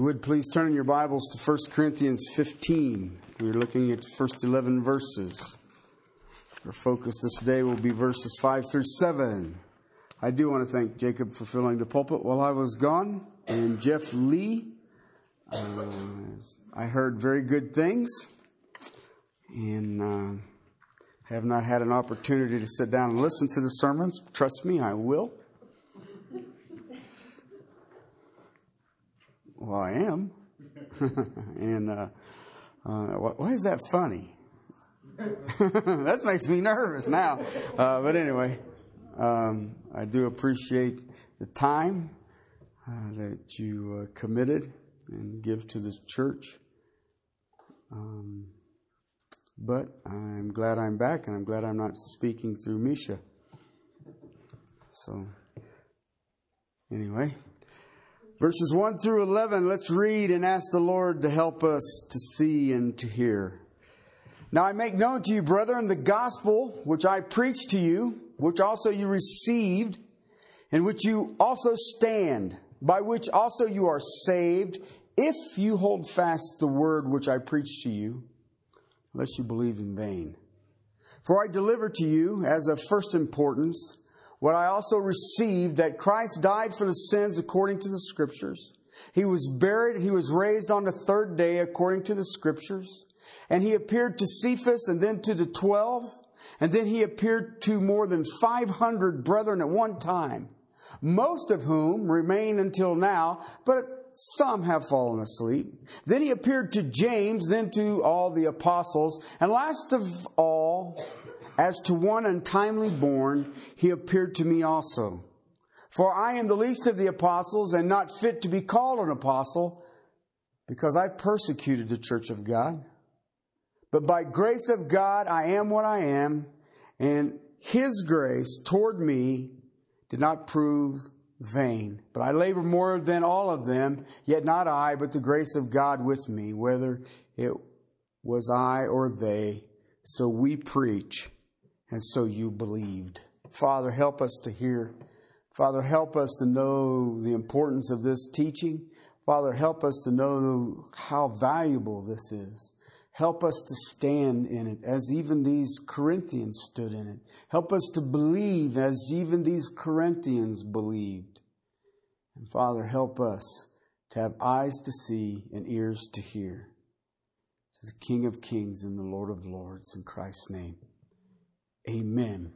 would please turn in your Bibles to 1 Corinthians 15. We're looking at the first 11 verses. Our focus this day will be verses 5 through 7. I do want to thank Jacob for filling the pulpit while I was gone, and Jeff Lee. Uh, I heard very good things, and uh, have not had an opportunity to sit down and listen to the sermons. Trust me, I will. Well, I am. and uh, uh, why is that funny? that makes me nervous now. Uh, but anyway, um, I do appreciate the time uh, that you uh, committed and give to this church. Um, but I'm glad I'm back, and I'm glad I'm not speaking through Misha. So, anyway. Verses 1 through 11, let's read and ask the Lord to help us to see and to hear. Now I make known to you, brethren, the gospel which I preached to you, which also you received, in which you also stand, by which also you are saved, if you hold fast the word which I preached to you, lest you believe in vain. For I delivered to you as of first importance what I also received that Christ died for the sins according to the Scriptures. He was buried and he was raised on the third day according to the Scriptures. And he appeared to Cephas and then to the twelve. And then he appeared to more than 500 brethren at one time, most of whom remain until now, but some have fallen asleep. Then he appeared to James, then to all the apostles, and last of all, as to one untimely born, he appeared to me also. For I am the least of the apostles and not fit to be called an apostle because I persecuted the church of God. But by grace of God, I am what I am, and his grace toward me did not prove vain. But I labor more than all of them, yet not I, but the grace of God with me, whether it was I or they. So we preach and so you believed. Father, help us to hear. Father, help us to know the importance of this teaching. Father, help us to know how valuable this is. Help us to stand in it as even these Corinthians stood in it. Help us to believe as even these Corinthians believed. And Father, help us to have eyes to see and ears to hear. To the King of Kings and the Lord of Lords, in Christ's name. Amen.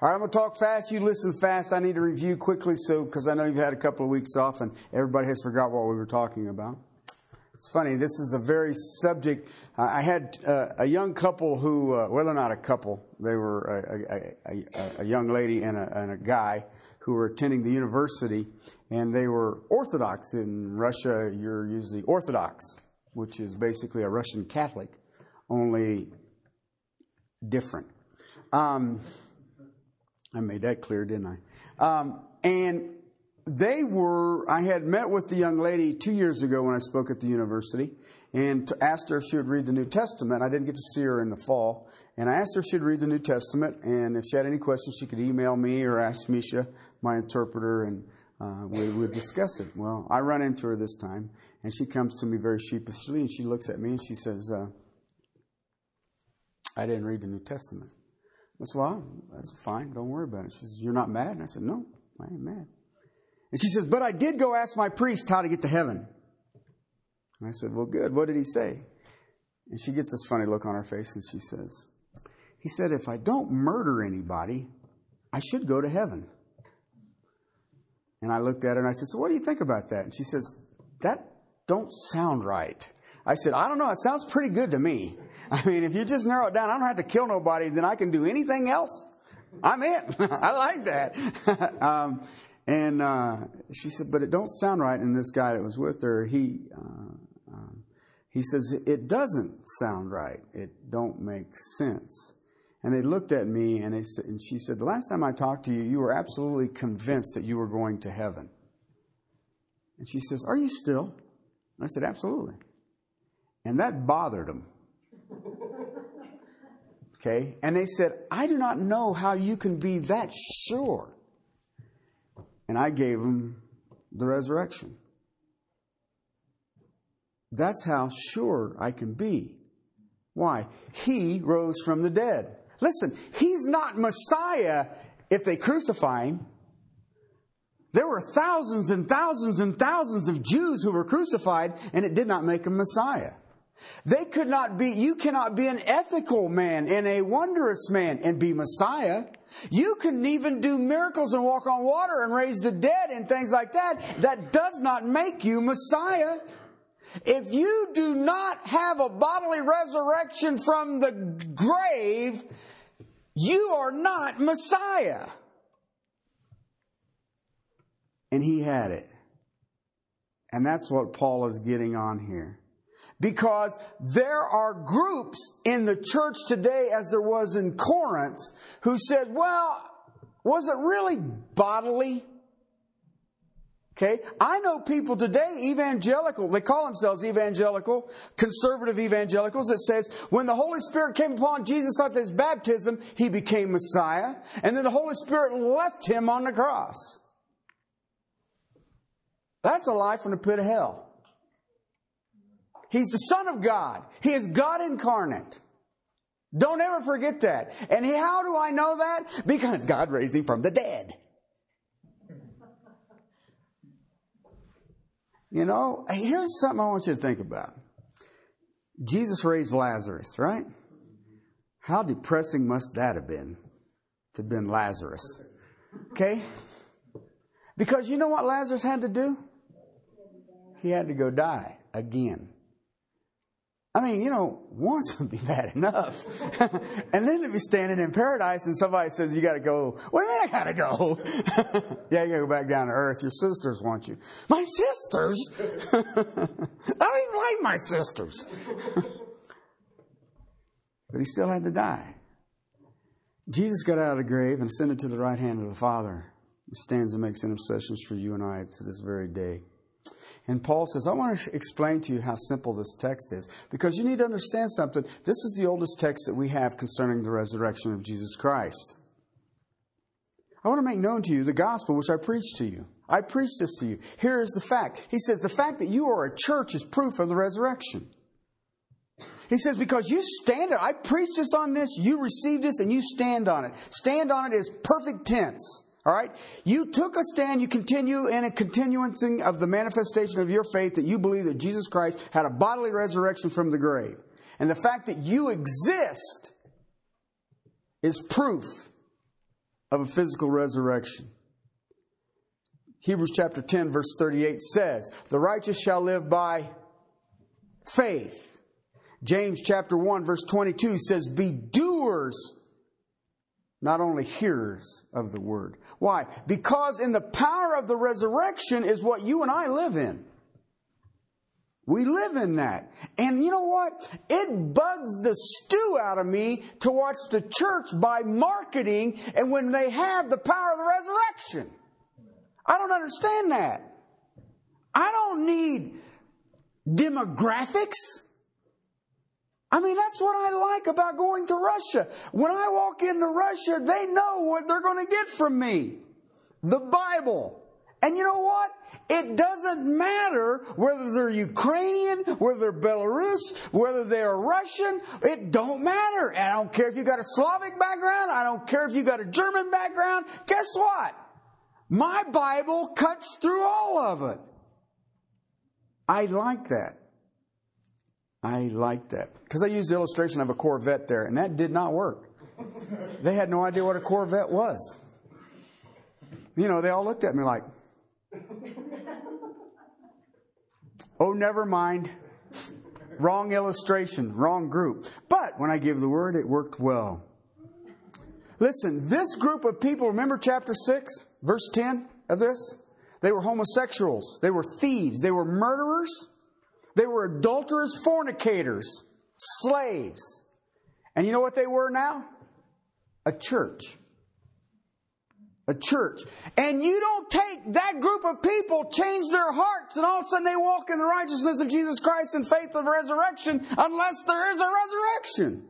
All right, I'm going to talk fast. You listen fast. I need to review quickly, so because I know you've had a couple of weeks off and everybody has forgot what we were talking about. It's funny. This is a very subject. Uh, I had uh, a young couple who, uh, well, they're not a couple. They were a, a, a, a young lady and, and a, guy who were attending the university, and they were Orthodox. In Russia, you're usually Orthodox, which is basically a Russian Catholic, only different. Um, I made that clear, didn't I? Um, and they were, I had met with the young lady two years ago when I spoke at the university and asked her if she would read the New Testament. I didn't get to see her in the fall. And I asked her if she'd read the New Testament. And if she had any questions, she could email me or ask Misha, my interpreter, and uh, we would discuss it. Well, I run into her this time, and she comes to me very sheepishly, and she looks at me and she says, uh, I didn't read the New Testament. I said, well, that's fine. Don't worry about it. She says, you're not mad? And I said, no, I ain't mad. And she says, but I did go ask my priest how to get to heaven. And I said, well, good. What did he say? And she gets this funny look on her face and she says, he said, if I don't murder anybody, I should go to heaven. And I looked at her and I said, so what do you think about that? And she says, that don't sound right. I said, I don't know. It sounds pretty good to me. I mean, if you just narrow it down, I don't have to kill nobody, then I can do anything else. I'm it. I like that. um, and uh, she said, but it don't sound right. And this guy that was with her, he uh, um, he says it doesn't sound right. It don't make sense. And they looked at me and they said, and she said, the last time I talked to you, you were absolutely convinced that you were going to heaven. And she says, Are you still? And I said, Absolutely. And that bothered them. Okay? And they said, I do not know how you can be that sure. And I gave them the resurrection. That's how sure I can be. Why? He rose from the dead. Listen, he's not Messiah if they crucify him. There were thousands and thousands and thousands of Jews who were crucified, and it did not make him Messiah. They could not be, you cannot be an ethical man and a wondrous man and be Messiah. You can even do miracles and walk on water and raise the dead and things like that. That does not make you Messiah. If you do not have a bodily resurrection from the grave, you are not Messiah. And he had it. And that's what Paul is getting on here. Because there are groups in the church today, as there was in Corinth, who said, well, was it really bodily? Okay. I know people today, evangelical, they call themselves evangelical, conservative evangelicals, that says when the Holy Spirit came upon Jesus after his baptism, he became Messiah, and then the Holy Spirit left him on the cross. That's a lie from the pit of hell. He's the Son of God. He is God incarnate. Don't ever forget that. And how do I know that? Because God raised him from the dead. You know, here's something I want you to think about. Jesus raised Lazarus, right? How depressing must that have been to have been Lazarus? Okay? Because you know what Lazarus had to do? He had to go die again. I mean, you know, once would be bad enough. and then to be standing in paradise and somebody says, you gotta go. What do you mean I gotta go? yeah, you gotta go back down to earth. Your sisters want you. My sisters? I don't even like my sisters. but he still had to die. Jesus got out of the grave and ascended to the right hand of the Father. He stands and makes intercessions for you and I to this very day. And Paul says, I want to explain to you how simple this text is because you need to understand something. This is the oldest text that we have concerning the resurrection of Jesus Christ. I want to make known to you the gospel which I preached to you. I preached this to you. Here is the fact. He says, The fact that you are a church is proof of the resurrection. He says, because you stand it. I preached this on this, you received this, and you stand on it. Stand on it is perfect tense. All right? You took a stand, you continue in a continuancing of the manifestation of your faith that you believe that Jesus Christ had a bodily resurrection from the grave. And the fact that you exist is proof of a physical resurrection. Hebrews chapter 10, verse 38 says, The righteous shall live by faith. James chapter 1, verse 22 says, Be doers not only hearers of the word. Why? Because in the power of the resurrection is what you and I live in. We live in that. And you know what? It bugs the stew out of me to watch the church by marketing and when they have the power of the resurrection. I don't understand that. I don't need demographics. I mean, that's what I like about going to Russia. When I walk into Russia, they know what they're going to get from me. The Bible. And you know what? It doesn't matter whether they're Ukrainian, whether they're Belarus, whether they're Russian. It don't matter. And I don't care if you got a Slavic background. I don't care if you got a German background. Guess what? My Bible cuts through all of it. I like that. I like that. Because I used the illustration of a Corvette there, and that did not work. They had no idea what a Corvette was. You know, they all looked at me like, oh, never mind. Wrong illustration, wrong group. But when I gave the word, it worked well. Listen, this group of people, remember chapter 6, verse 10 of this? They were homosexuals, they were thieves, they were murderers, they were adulterers, fornicators, slaves. And you know what they were now? A church. A church. And you don't take that group of people, change their hearts, and all of a sudden they walk in the righteousness of Jesus Christ and faith of resurrection unless there is a resurrection.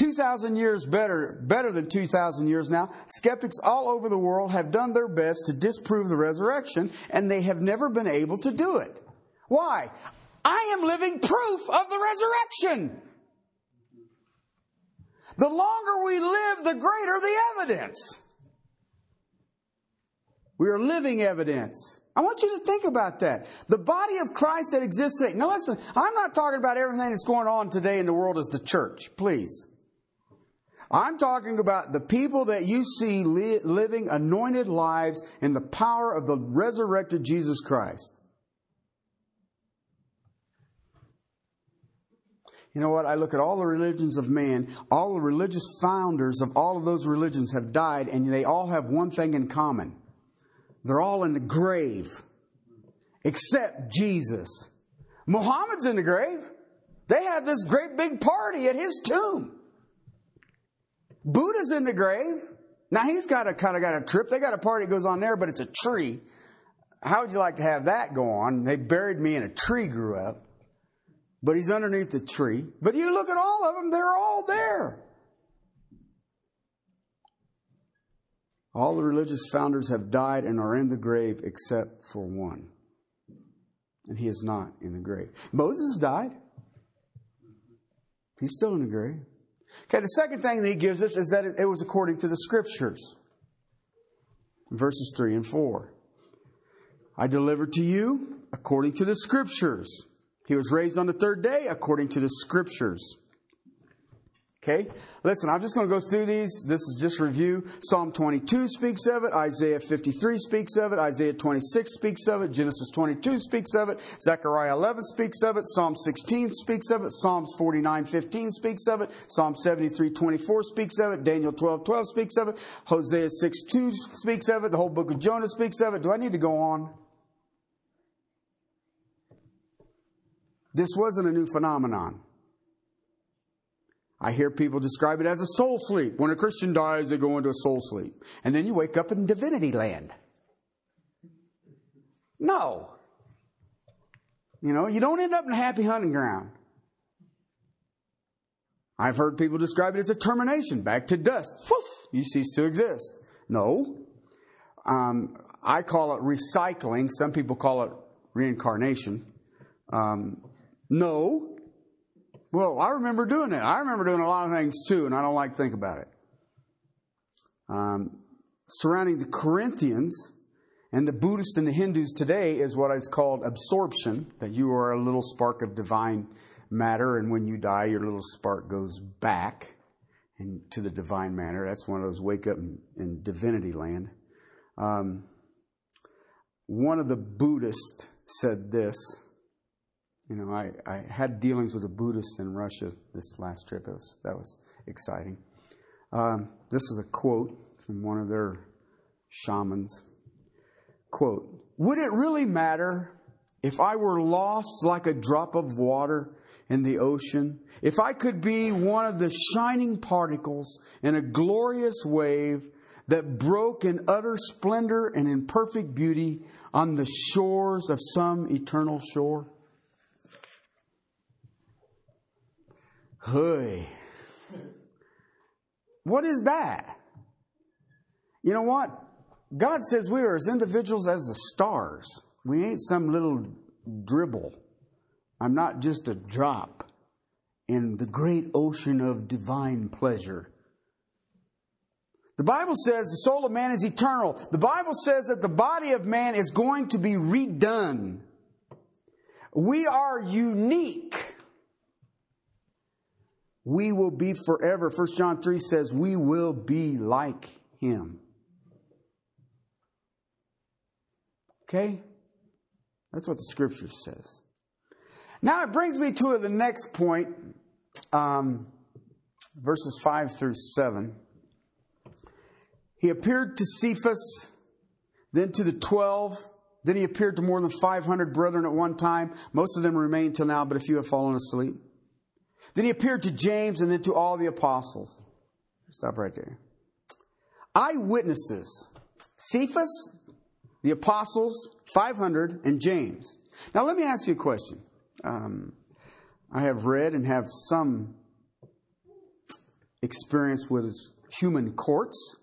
2,000 years better, better than 2,000 years now, skeptics all over the world have done their best to disprove the resurrection, and they have never been able to do it. Why? I am living proof of the resurrection. The longer we live, the greater the evidence. We are living evidence. I want you to think about that. The body of Christ that exists today. Now listen, I'm not talking about everything that's going on today in the world as the church, please. I'm talking about the people that you see li- living anointed lives in the power of the resurrected Jesus Christ. You know what? I look at all the religions of man, all the religious founders of all of those religions have died, and they all have one thing in common. They're all in the grave, except Jesus. Muhammad's in the grave. They have this great big party at his tomb. Buddha's in the grave. Now he's got a kind of got a trip. They got a party that goes on there, but it's a tree. How would you like to have that go on? They buried me in a tree, grew up. But he's underneath the tree. But you look at all of them, they're all there. All the religious founders have died and are in the grave except for one. And he is not in the grave. Moses died. He's still in the grave. Okay, the second thing that he gives us is that it was according to the scriptures. Verses 3 and 4. I delivered to you according to the scriptures. He was raised on the third day according to the scriptures. Okay? Listen, I'm just going to go through these. This is just review. Psalm 22 speaks of it. Isaiah 53 speaks of it. Isaiah 26 speaks of it. Genesis 22 speaks of it. Zechariah 11 speaks of it. Psalm 16 speaks of it. Psalms 49 15 speaks of it. Psalm 73 24 speaks of it. Daniel 12 12 speaks of it. Hosea 6 2 speaks of it. The whole book of Jonah speaks of it. Do I need to go on? This wasn't a new phenomenon. I hear people describe it as a soul sleep. When a Christian dies, they go into a soul sleep. And then you wake up in divinity land. No. You know, you don't end up in a happy hunting ground. I've heard people describe it as a termination, back to dust. You cease to exist. No. Um, I call it recycling. Some people call it reincarnation. Um, no. Well, I remember doing it. I remember doing a lot of things too, and I don't like to think about it. Um, surrounding the Corinthians and the Buddhists and the Hindus today is what is called absorption, that you are a little spark of divine matter, and when you die, your little spark goes back into the divine matter. That's one of those wake up in, in divinity land. Um, one of the Buddhists said this. You know, I, I had dealings with a Buddhist in Russia this last trip. It was, that was exciting. Um, this is a quote from one of their shamans. Quote, would it really matter if I were lost like a drop of water in the ocean? If I could be one of the shining particles in a glorious wave that broke in utter splendor and in perfect beauty on the shores of some eternal shore? Hey. What is that? You know what? God says we are as individuals as the stars. We ain't some little dribble. I'm not just a drop in the great ocean of divine pleasure. The Bible says the soul of man is eternal. The Bible says that the body of man is going to be redone. We are unique we will be forever. 1 John 3 says, we will be like him. Okay? That's what the scripture says. Now it brings me to the next point, um, verses 5 through 7. He appeared to Cephas, then to the twelve. Then he appeared to more than 500 brethren at one time. Most of them remain till now, but a few have fallen asleep. Then he appeared to James and then to all the apostles. Stop right there. Eyewitnesses Cephas, the apostles, 500, and James. Now, let me ask you a question. Um, I have read and have some experience with human courts.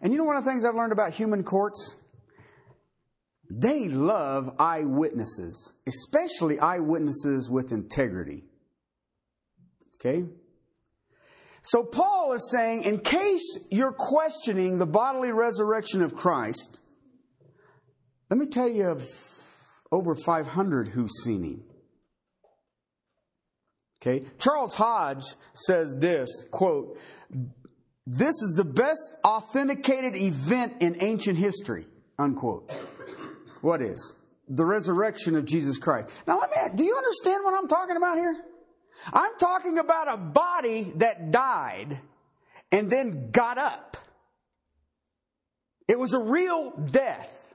And you know one of the things I've learned about human courts? they love eyewitnesses, especially eyewitnesses with integrity. Okay? So Paul is saying, in case you're questioning the bodily resurrection of Christ, let me tell you of over 500 who've seen him. Okay? Charles Hodge says this, quote, this is the best authenticated event in ancient history, unquote. What is? The resurrection of Jesus Christ. Now let me, do you understand what I'm talking about here? I'm talking about a body that died and then got up. It was a real death.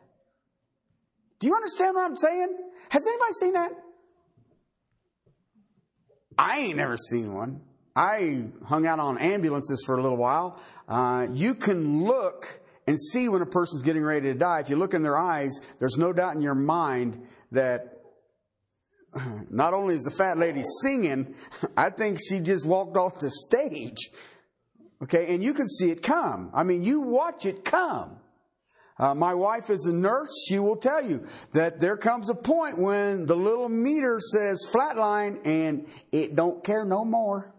Do you understand what I'm saying? Has anybody seen that? I ain't never seen one. I hung out on ambulances for a little while. Uh, you can look and see when a person's getting ready to die. If you look in their eyes, there's no doubt in your mind that not only is the fat lady singing, I think she just walked off the stage. Okay, and you can see it come. I mean, you watch it come. Uh, my wife is a nurse. She will tell you that there comes a point when the little meter says flatline and it don't care no more.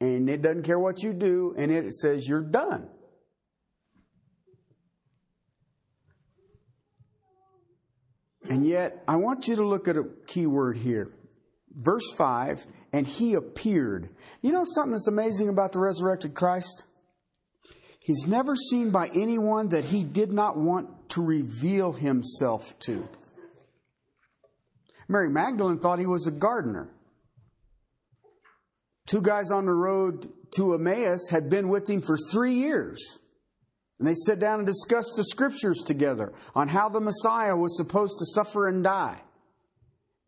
And it doesn't care what you do and it says you're done. And yet, I want you to look at a key word here. Verse 5, and he appeared. You know something that's amazing about the resurrected Christ? He's never seen by anyone that he did not want to reveal himself to. Mary Magdalene thought he was a gardener. Two guys on the road to Emmaus had been with him for three years. And they sat down and discussed the scriptures together on how the Messiah was supposed to suffer and die.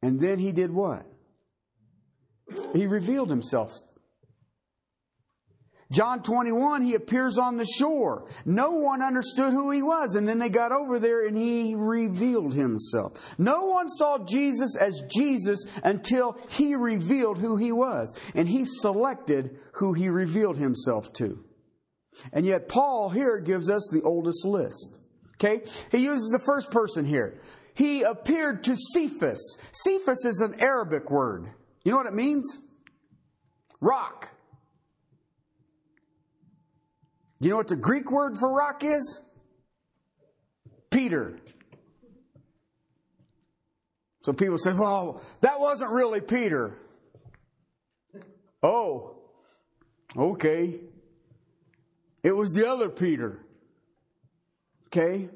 And then he did what? He revealed himself. John 21, he appears on the shore. No one understood who he was. And then they got over there and he revealed himself. No one saw Jesus as Jesus until he revealed who he was. And he selected who he revealed himself to. And yet, Paul here gives us the oldest list. Okay? He uses the first person here. He appeared to Cephas. Cephas is an Arabic word. You know what it means? Rock. You know what the Greek word for rock is? Peter. So people say, well, that wasn't really Peter. Oh, okay. It was the other Peter. Okay?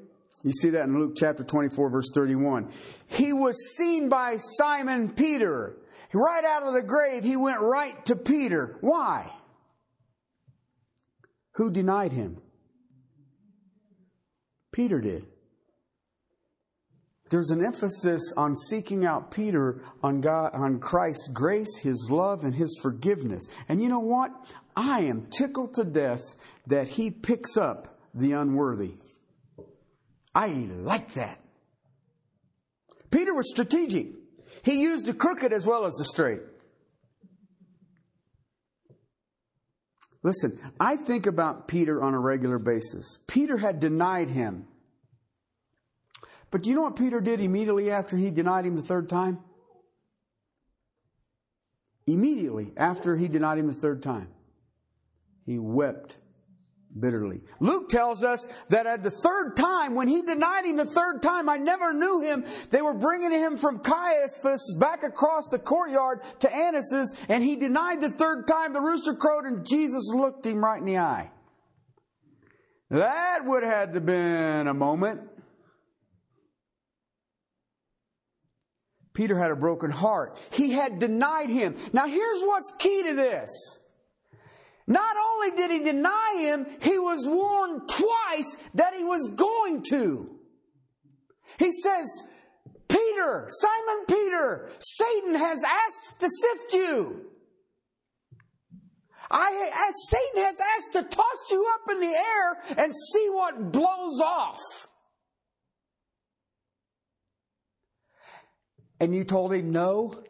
You see that in Luke chapter 24, verse 31. He was seen by Simon Peter. Right out of the grave, he went right to Peter. Why? Who denied him? Peter did. There's an emphasis on seeking out Peter on God, on Christ's grace, His love, and His forgiveness. And you know what? I am tickled to death that He picks up the unworthy. I like that. Peter was strategic. He used the crooked as well as the straight. Listen, I think about Peter on a regular basis. Peter had denied him. But do you know what Peter did immediately after he denied him the third time? Immediately after he denied him the third time, he wept bitterly. Luke tells us that at the third time, when he denied him the third time, I never knew him. They were bringing him from Caiaphas back across the courtyard to Annas's, and he denied the third time. The rooster crowed, and Jesus looked him right in the eye. That would have had to been a moment. Peter had a broken heart. He had denied him. Now here's what's key to this. Not only did he deny him, he was warned twice that he was going to. He says, Peter, Simon Peter, Satan has asked to sift you. I, Satan has asked to toss you up in the air and see what blows off. And you told him no?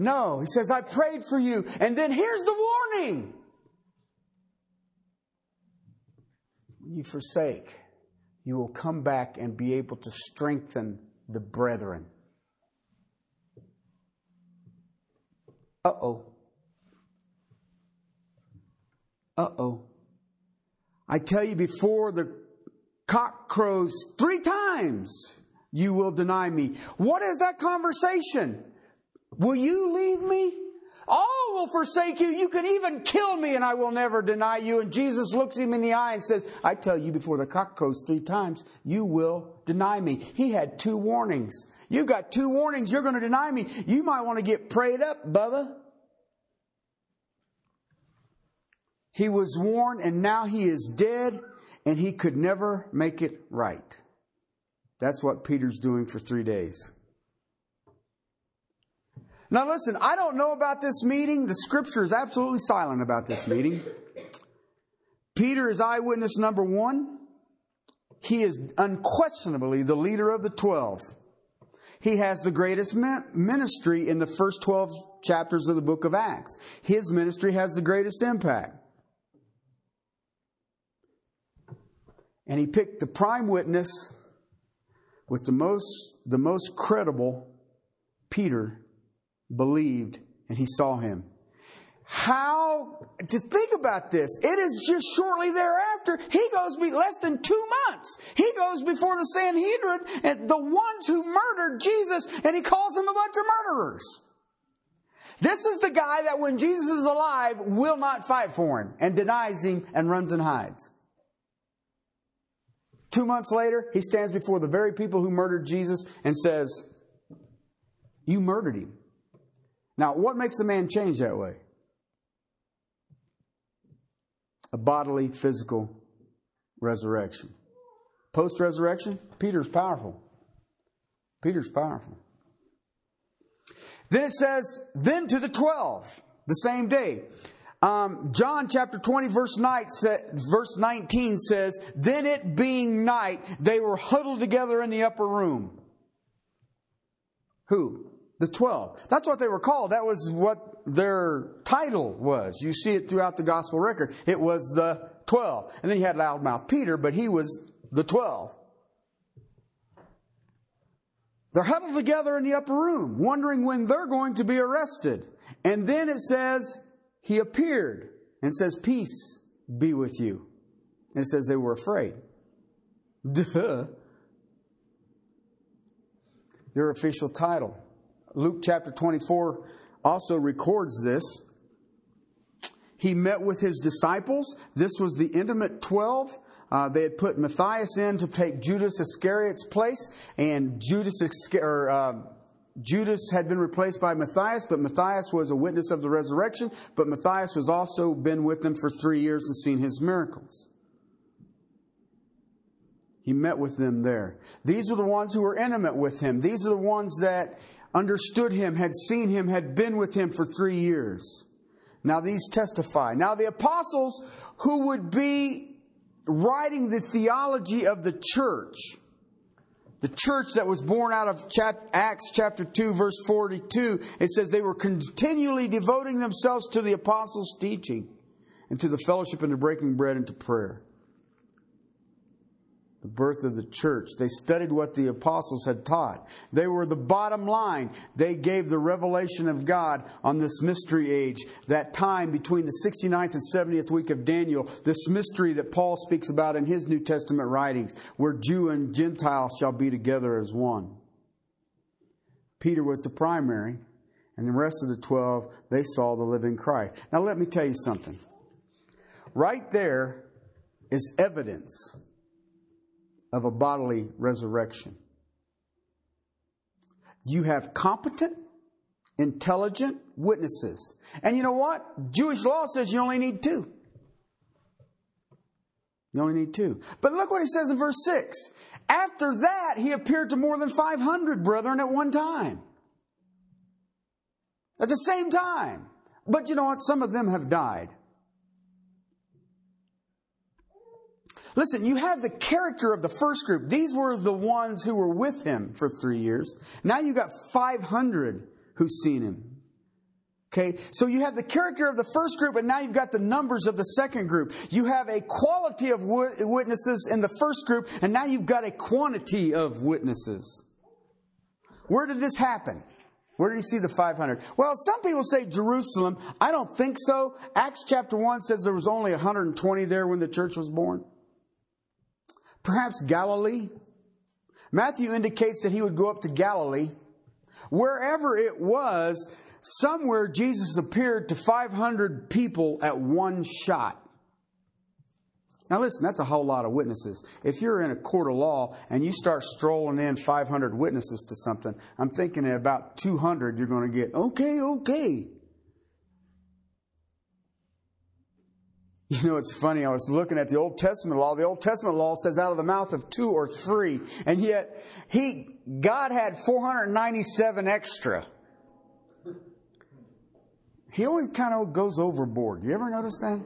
No. He says, I prayed for you. And then here's the warning. When you forsake you will come back and be able to strengthen the brethren. Uh oh. Uh oh. I tell you before the cock crows three times, you will deny me. What is that conversation? Will you leave me? All will forsake you. You can even kill me and I will never deny you. And Jesus looks him in the eye and says, I tell you before the cock crows three times, you will deny me. He had two warnings. You've got two warnings. You're going to deny me. You might want to get prayed up, Bubba. He was warned and now he is dead and he could never make it right. That's what Peter's doing for three days. Now listen, I don't know about this meeting. The scripture is absolutely silent about this meeting. Peter is eyewitness number one. He is unquestionably the leader of the twelve. He has the greatest ministry in the first 12 chapters of the book of Acts. His ministry has the greatest impact. And he picked the prime witness with the most, the most credible, Peter, believed and he saw him. How to think about this? It is just shortly thereafter. He goes be less than two months. He goes before the Sanhedrin and the ones who murdered Jesus, and he calls them a bunch of murderers. This is the guy that when Jesus is alive will not fight for him and denies him and runs and hides. Two months later, he stands before the very people who murdered Jesus and says, You murdered him. Now, what makes a man change that way? A bodily, physical resurrection. Post resurrection, Peter's powerful. Peter's powerful. Then it says, then to the 12, the same day. Um, John chapter 20 verse, nine, verse 19 says, Then it being night, they were huddled together in the upper room. Who? The 12. That's what they were called. That was what their title was. You see it throughout the gospel record. It was the 12. And then you had loudmouth Peter, but he was the 12. They're huddled together in the upper room, wondering when they're going to be arrested. And then it says, He appeared and says, Peace be with you. And it says they were afraid. Duh. Their official title. Luke chapter 24 also records this. He met with his disciples. This was the intimate 12. Uh, they had put Matthias in to take Judas Iscariot's place, and Judas, or, uh, Judas had been replaced by Matthias, but Matthias was a witness of the resurrection. But Matthias was also been with them for three years and seen his miracles. He met with them there. These are the ones who were intimate with him. These are the ones that understood him, had seen him, had been with him for three years. Now these testify. Now the apostles who would be writing the theology of the church, the church that was born out of Acts chapter 2 verse 42, it says they were continually devoting themselves to the apostles' teaching and to the fellowship and to breaking bread and to prayer the birth of the church. They studied what the apostles had taught. They were the bottom line. They gave the revelation of God on this mystery age, that time between the 69th and 70th week of Daniel, this mystery that Paul speaks about in his New Testament writings, where Jew and Gentile shall be together as one. Peter was the primary, and the rest of the 12, they saw the living Christ. Now, let me tell you something. Right there is evidence of a bodily resurrection. You have competent, intelligent witnesses. And you know what? Jewish law says you only need two. You only need two. But look what he says in verse 6. After that, he appeared to more than 500 brethren at one time. At the same time. But you know what? Some of them have died. Listen, you have the character of the first group. These were the ones who were with him for three years. Now you got 500 who've seen him. Okay, so you have the character of the first group, and now you've got the numbers of the second group. You have a quality of witnesses in the first group, and now you've got a quantity of witnesses. Where did this happen? Where did he see the 500? Well, some people say Jerusalem. I don't think so. Acts chapter 1 says there was only 120 there when the church was born. Perhaps Galilee. Matthew indicates that he would go up to Galilee. Wherever it was, somewhere Jesus appeared to 500 people at one shot. Now, listen, that's a whole lot of witnesses. If you're in a court of law and you start strolling in 500 witnesses to something, I'm thinking at about 200 you're going to get, okay, okay. You know, it's funny. I was looking at the Old Testament law. The Old Testament law says out of the mouth of two or three. And yet, he, God had 497 extra. He always kind of goes overboard. You ever notice that?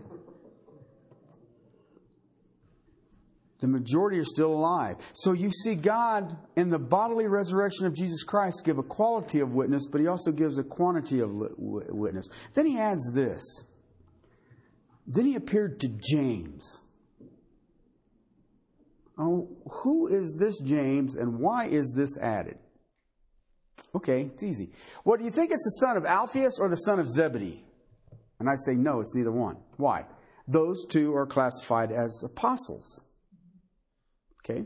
The majority are still alive. So you see God in the bodily resurrection of Jesus Christ give a quality of witness, but he also gives a quantity of witness. Then he adds this. Then he appeared to James. Oh, who is this James and why is this added? Okay, it's easy. Well, do you think it's the son of Alphaeus or the son of Zebedee? And I say, no, it's neither one. Why? Those two are classified as apostles. Okay?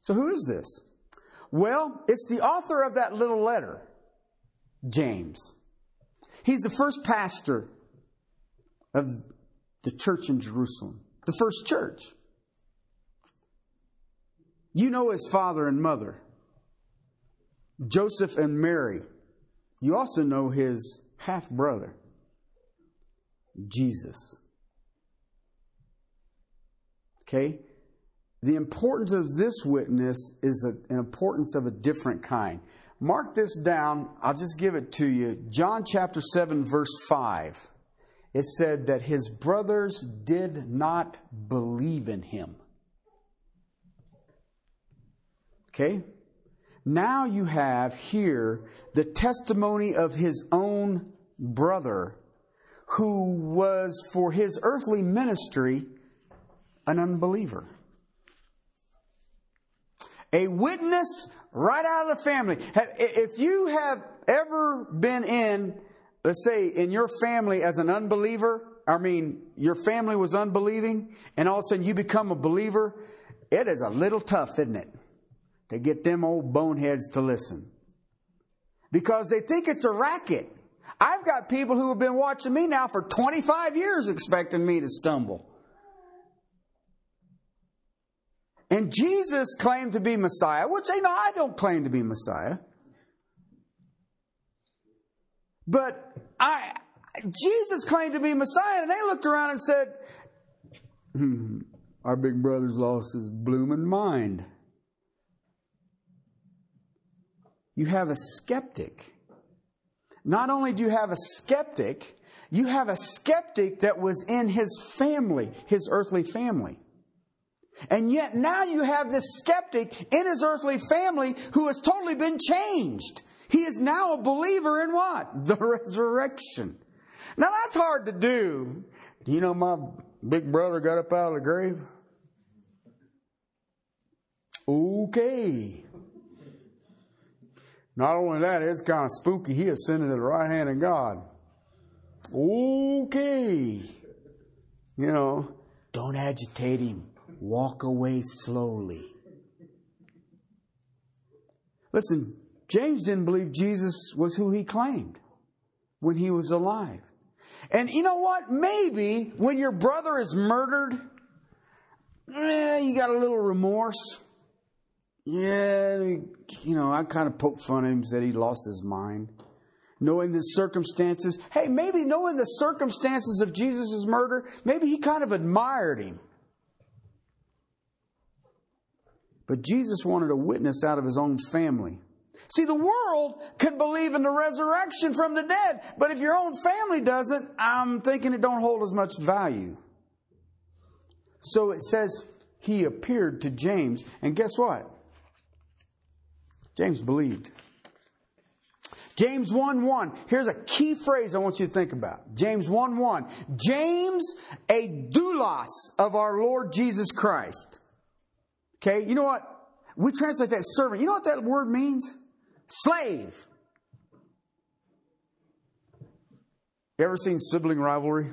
So who is this? Well, it's the author of that little letter, James. He's the first pastor of the church in Jerusalem, the first church. You know his father and mother, Joseph and Mary. You also know his half brother, Jesus. Okay? The importance of this witness is an importance of a different kind. Mark this down. I'll just give it to you. John chapter 7, verse 5. It said that his brothers did not believe in him. Okay? Now you have here the testimony of his own brother who was for his earthly ministry an unbeliever a witness right out of the family. If you have ever been in, let's say, in your family as an unbeliever, I mean, your family was unbelieving, and all of a sudden you become a believer, it is a little tough, isn't it? To get them old boneheads to listen. Because they think it's a racket. I've got people who have been watching me now for 25 years expecting me to stumble. And Jesus claimed to be Messiah, which they know I don't claim to be Messiah. But I, Jesus claimed to be Messiah, and they looked around and said, hmm, Our big brother's lost his blooming mind. You have a skeptic. Not only do you have a skeptic, you have a skeptic that was in his family, his earthly family. And yet now you have this skeptic in his earthly family who has totally been changed. He is now a believer in what? The resurrection. Now that's hard to do. Do you know my big brother got up out of the grave? Okay. Not only that, it's kind of spooky. He ascended to the right hand of God. Okay. You know, don't agitate him walk away slowly. Listen, James didn't believe Jesus was who he claimed when he was alive. And you know what? Maybe when your brother is murdered, eh, you got a little remorse. Yeah, you know, I kind of poked fun at him, said he lost his mind. Knowing the circumstances, hey, maybe knowing the circumstances of Jesus' murder, maybe he kind of admired him. But Jesus wanted a witness out of his own family. See, the world could believe in the resurrection from the dead, but if your own family doesn't, I'm thinking it don't hold as much value. So it says he appeared to James, and guess what? James believed. James 1 1. Here's a key phrase I want you to think about. James 1 1. James, a doulos of our Lord Jesus Christ. Okay, you know what? We translate that servant. You know what that word means? Slave. You ever seen sibling rivalry?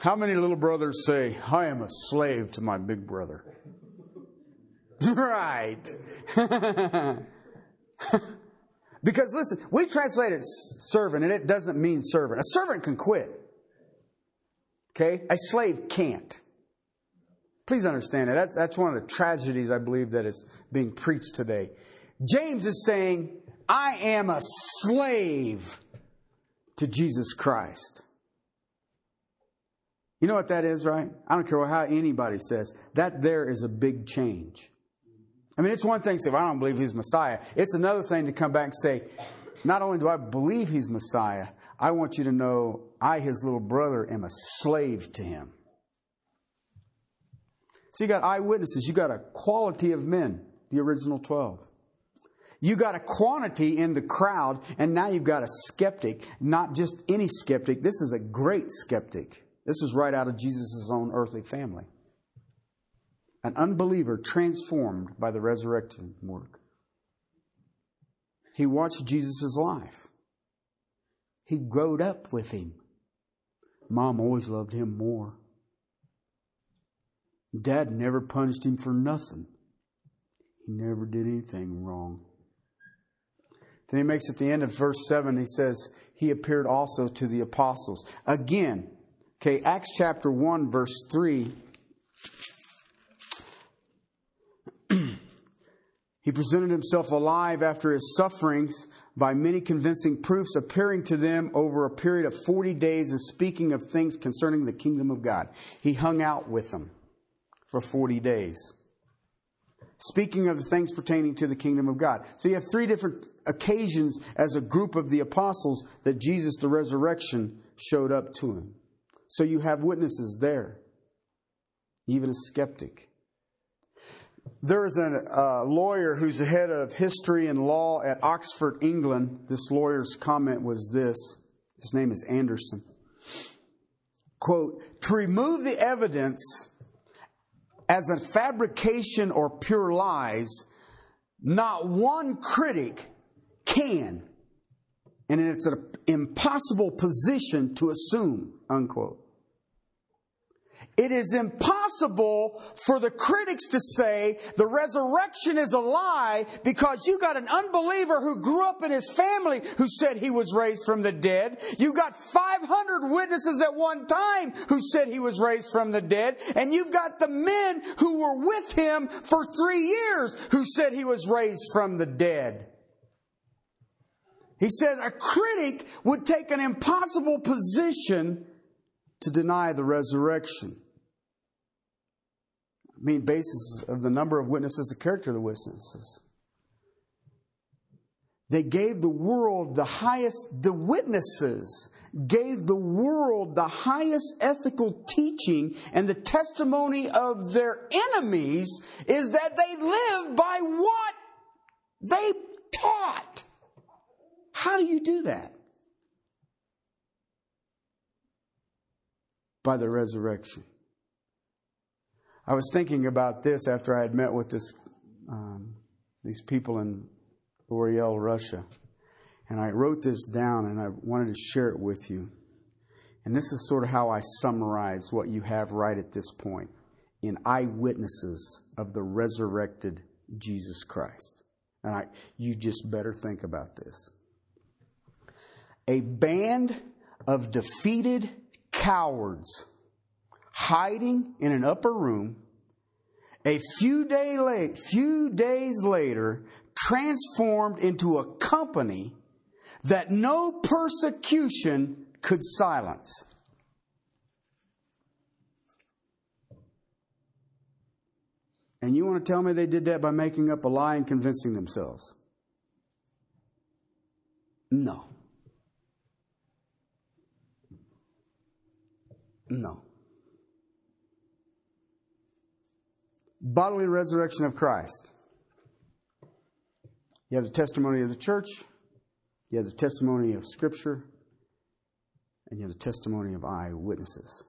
How many little brothers say, I am a slave to my big brother? right. because listen, we translate it servant and it doesn't mean servant. A servant can quit. Okay? A slave can't. Please understand that. That's, that's one of the tragedies I believe that is being preached today. James is saying, I am a slave to Jesus Christ. You know what that is, right? I don't care how anybody says. That there is a big change. I mean, it's one thing to say, well, I don't believe he's Messiah. It's another thing to come back and say, not only do I believe he's Messiah, I want you to know I, his little brother, am a slave to him. So you got eyewitnesses, you got a quality of men, the original 12. You got a quantity in the crowd, and now you've got a skeptic, not just any skeptic. This is a great skeptic. This is right out of Jesus' own earthly family. An unbeliever transformed by the resurrection work. He watched Jesus' life. He growed up with him. Mom always loved him more. Dad never punished him for nothing. He never did anything wrong. Then he makes at the end of verse 7, he says, He appeared also to the apostles. Again, okay, Acts chapter 1, verse 3. he presented himself alive after his sufferings by many convincing proofs, appearing to them over a period of 40 days and speaking of things concerning the kingdom of God. He hung out with them for 40 days speaking of the things pertaining to the kingdom of God. So you have three different occasions as a group of the apostles that Jesus, the resurrection, showed up to him. So you have witnesses there, even a skeptic. There is a uh, lawyer who's the head of history and law at Oxford, England. This lawyer's comment was this. His name is Anderson. Quote, to remove the evidence as a fabrication or pure lies, not one critic can. And it's an impossible position to assume, unquote. It is impossible for the critics to say the resurrection is a lie because you got an unbeliever who grew up in his family who said he was raised from the dead. You got 500 witnesses at one time who said he was raised from the dead. And you've got the men who were with him for three years who said he was raised from the dead. He said a critic would take an impossible position to deny the resurrection. I mean, basis of the number of witnesses, the character of the witnesses. They gave the world the highest, the witnesses gave the world the highest ethical teaching, and the testimony of their enemies is that they live by what they taught. How do you do that? By the resurrection. I was thinking about this after I had met with this, um, these people in Orel, Russia. And I wrote this down and I wanted to share it with you. And this is sort of how I summarize what you have right at this point in eyewitnesses of the resurrected Jesus Christ. And I, you just better think about this. A band of defeated cowards hiding in an upper room, a few, day late, few days later, transformed into a company that no persecution could silence. And you want to tell me they did that by making up a lie and convincing themselves? No. No. bodily resurrection of Christ. You have the testimony of the church, you have the testimony of Scripture, and you have the testimony of eyewitnesses.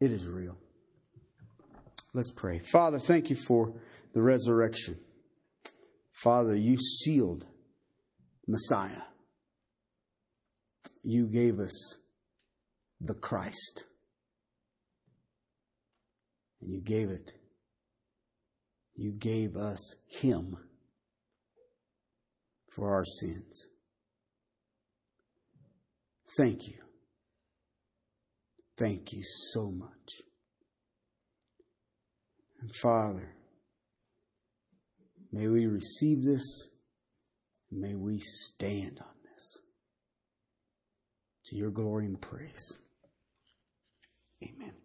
It is real. Let's pray. Father, thank you for the resurrection. Father, you sealed Messiah. You gave us the Christ. And you gave it. You gave us Him for our sins. Thank you. Thank you so much. And Father, may we receive this. May we stand on this to your glory and praise. Amen.